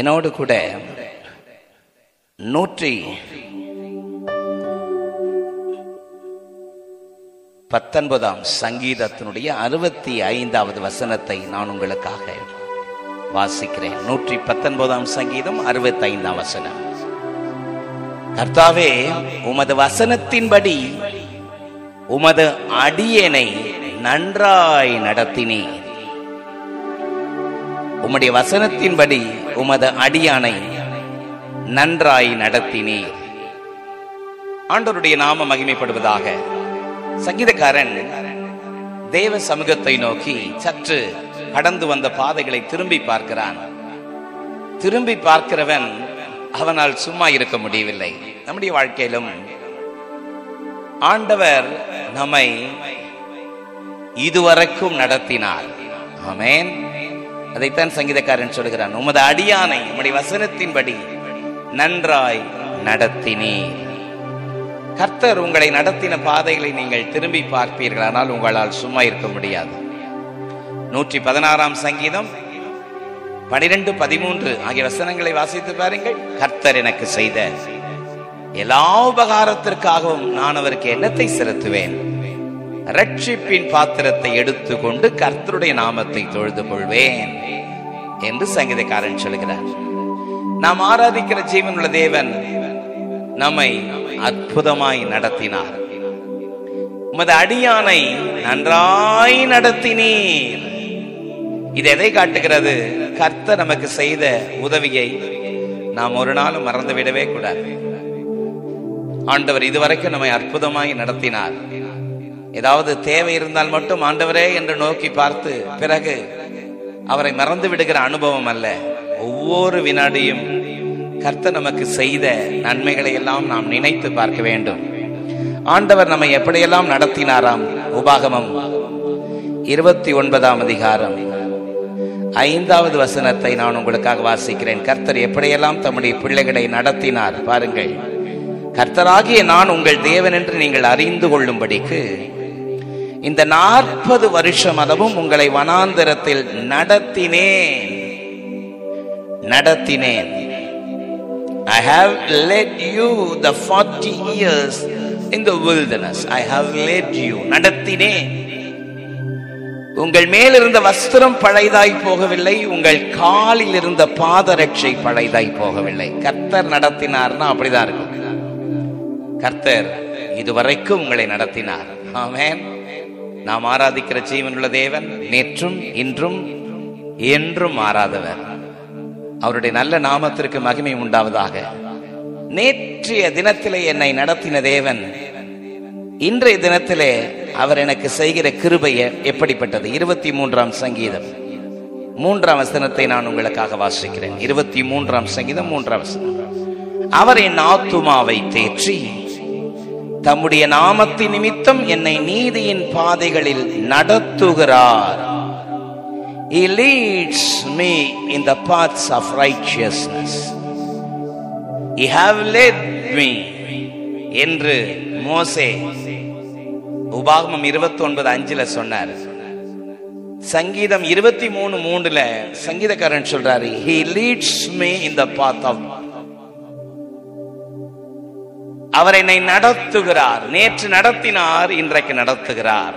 என்னோடு கூட நூற்றி பத்தொன்பதாம் சங்கீதத்தினுடைய அறுபத்தி ஐந்தாவது வசனத்தை நான் உங்களுக்காக வாசிக்கிறேன். நூற்றி பத்தொன்பதாம் சங்கீதம் அறுபத்தி ஐந்தாம் வசனம். கர்த்தாவே உமது வசனத்தின்படி உமது அடியனை நன்றாய் நடத்தினீர். உம்முடைய வசனத்தின்படி உமது அடியானை நன்றாய் நடத்தினீர். ஆண்டவருடைய நாம மகிமைப்படுவதாக சங்கீதக்காரன் தேவ சமூகத்தை நோக்கி சற்று கடந்து வந்த பாதைகளை திரும்பி பார்க்கிறான். திரும்பி பார்க்கிறவன் அவனால் சும்மா இருக்க முடியவில்லை. நம்முடைய வாழ்க்கையிலும் ஆண்டவர் நம்மை இதுவரைக்கும் நடத்தினார். ஆமேன். அதைத்தான் சங்கீதக்காரன் சொல்கிறான். உமது அடியானை உம்முடைய வசனத்தின்படி நன்றாய் நடத்தினீர். கர்த்தர் உங்களை நடத்தின பாதைகளை நீங்கள் திரும்பி பார்ப்பீர்களானால் உங்களால் சும்மா இருக்க முடியாது. நூற்றி பதினாறாம் சங்கீதம் பனிரெண்டு பதிமூன்று ஆகிய வசனங்களை வாசித்து பாருங்கள். கர்த்தர் எனக்கு செய்த எல்லா உபகாரத்திற்காகவும் நான் அவருக்கு எண்ணத்தை செலுத்துவேன். ரட்சிப்பின் பாத்திரத்தை எடுத்துக்கொண்டு கர்த்தருடைய நாமத்தை தொழுது கொள்வேன் என்று சங்கீதக்காரன் சொல்கிறார். நாம் ஆராதிக்கிற ஜீவனுள்ள தேவன் நம்மை அற்புதமாய் நடத்தினார். உமது அடியானை நன்றாய் நடத்தினீர். இது எதை காட்டுகிறது? கர்த்தர் நமக்கு செய்த உதவியை நாம் ஒரு நாளும் மறந்துவிடவே கூடாது. ஆண்டவர் இதுவரைக்கும் நம்மை அற்புதமாய் நடத்தினார். ஏதாவது தேவை இருந்தால் மட்டும் ஆண்டவரே என்று நோக்கி பார்த்து பிறகு அவரை மறந்து விடுகிற அனுபவம் அல்ல. ஒவ்வொரு வினாடியும் கர்த்தர் நமக்கு செய்த நன்மைகளை எல்லாம் நாம் நினைத்து பார்க்க வேண்டும். ஆண்டவர் நம்மை எப்படியெல்லாம் நடத்தினாராம்? உபாகமம் இருபத்தி ஒன்பதாம் அதிகாரம். ஐந்தாவது வசனத்தை நான் உங்களுக்காக வாசிக்கிறேன். கர்த்தர் எப்படியெல்லாம் தம்முடைய பிள்ளைகளை நடத்தினார்? பாருங்கள். கர்த்தராகிய நான் உங்கள் தேவன் என்று நீங்கள் அறிந்து கொள்ளும்படிக்கு இந்த நாற்பது வருஷம் அளவும் உங்களை வனாந்தரத்தில் நடத்தினேன். நடத்தினேன். I have led you the 40 years in the wilderness. I have led you. நடத்தினேன். உங்கள் மேல் இருந்த வஸ்திரம் பழைதாய் போகவில்லை. உங்கள் காலில் இருந்த பாதரட்சை பழைதாய் போகவில்லை. கர்த்தர் நடத்தினார்னா அப்படிதான் இருக்கும். கர்த்தர் இதுவரைக்கும் உங்களை நடத்தினார். ஆமேன். நாம் ஆராதிக்கிற ஜீவனுள்ள தேவன் நேற்றும் இன்றும் என்றும் மாறாதவர் அவருடைய நல்ல நாமத்திற்கு மகிமை உண்டாவதாக. நேற்றைய தினத்திலே என்னை நடத்தின தேவன் இன்றைய தினத்திலே அவர் எனக்கு செய்கிற கிருபைய எப்படிப்பட்டது? இருபத்தி மூன்றாம் சங்கீதம். மூன்றாம் வசனத்தை நான் உங்களுக்காக வாசிக்கிறேன். இருபத்தி மூன்றாம் சங்கீதம் மூன்றாம் வசனம். அவர் என் ஆத்துமாவை தேற்றி தம்முடைய நாமத்தின் நிமித்தம் என்னை நீதியின் பாதைகளில் நடத்துகிறார் He leads me in the paths of righteousness. He have led me என்று மோசே உபாகமம் இருபத்தி ஒன்பது அஞ்சுல சொன்னார் சங்கீதம் இருபத்தி மூணு மூணுல சங்கீதக்காரன் சொல்றாரு he leads me in the path of அவர் என்னை நடத்துகிறார். நேற்று நடத்தினார் இன்றைக்கு நடத்துகிறார்.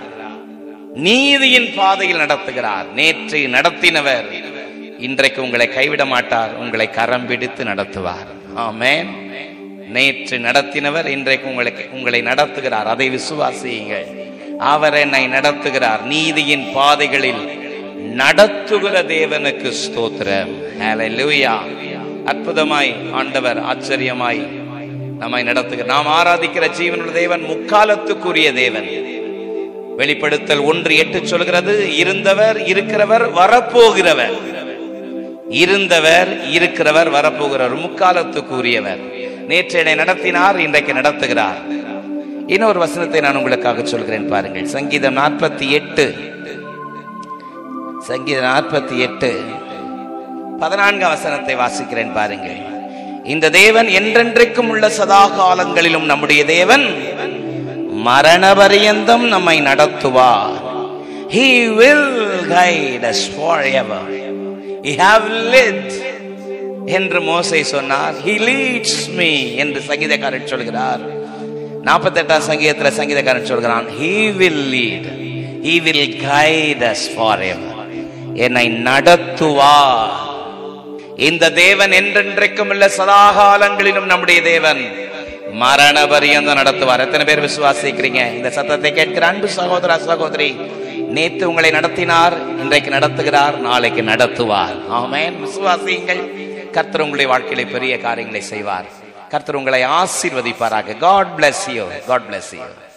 நீதியின் பாதையில் நடத்துகிறார். நேற்று நடத்தினவர். இன்றைக்கு உங்களை கைவிட மாட்டார் உங்களை கரம் பிடித்து நடத்துவார். ஆமேன். நேற்று நடத்தினவர் இன்றைக்கு உங்களை உங்களை நடத்துகிறார். அதை விசுவாசியுங்கள். அவர் என்னை நடத்துகிறார். நீதியின் பாதைகளில் நடத்துகிற தேவனுக்கு ஸ்தோத்திரம். அற்புதமாய் ஆண்டவர் ஆச்சரியமாய் நம்மை நடத்துகிற நாம் ஆராதிக்கிற ஜீவனுள்ள தேவன் முக்காலத்துக்குரிய தேவன். வெளிப்படுத்தல் ஒன்று எட்டு சொல்கிறது இருந்தவர் இருக்கிறவர் வரப்போகிறவர். இருந்தவர் இருக்கிறவர் வரப்போகிறவர் முக்காலத்துக்குரியவர். நேற்று என்னை நடத்தினார் இன்றைக்கு நடத்துகிறார். இன்னொரு வசனத்தை நான் உங்களுக்காக சொல்கிறேன் பாருங்கள். சங்கீதம் நாற்பத்தி எட்டு. சங்கீதம் நாற்பத்தி எட்டு. பதினான்காம் வசனத்தை வாசிக்கிறேன் பாருங்கள். இந்த தேவன் என்றென்றைக்கும் உள்ள சதா காலங்களிலும் நம்முடைய தேவன் மரண பரியந்தம் நம்மை நடத்துவார். He will guide us forever. He have led என்று மோசை சொன்னார். He leads me என்று சங்கீதக்காரன் சொல்கிறார். நாற்பத்தெட்டாம் சங்கீதத்தில் சங்கீதக்காரன் சொல்கிறான். He will lead. He will guide us forever. என்னை நடத்துவார். இந்த தேவன் என்றென்றைக்கும் உள்ள சதாகாலங்களிலும் நம்முடைய தேவன். மரண பரியந்தம் நடத்துவார். எத்தனை பேர் விசுவாசிக்கிறீங்க? இந்த சத்தத்தை கேட்கிற அன்பு சகோதரா சகோதரி நேத்து உங்களை நடத்தினார் இன்றைக்கு நடத்துகிறார் நாளைக்கு நடத்துவார். ஆமேன். விசுவாசியுங்கள். கர்த்தர் உங்களுடைய வாழ்க்கையில பெரிய காரியங்களை செய்வார். கர்த்தர் உங்களை ஆசீர்வதிப்பாராக. God bless you God bless you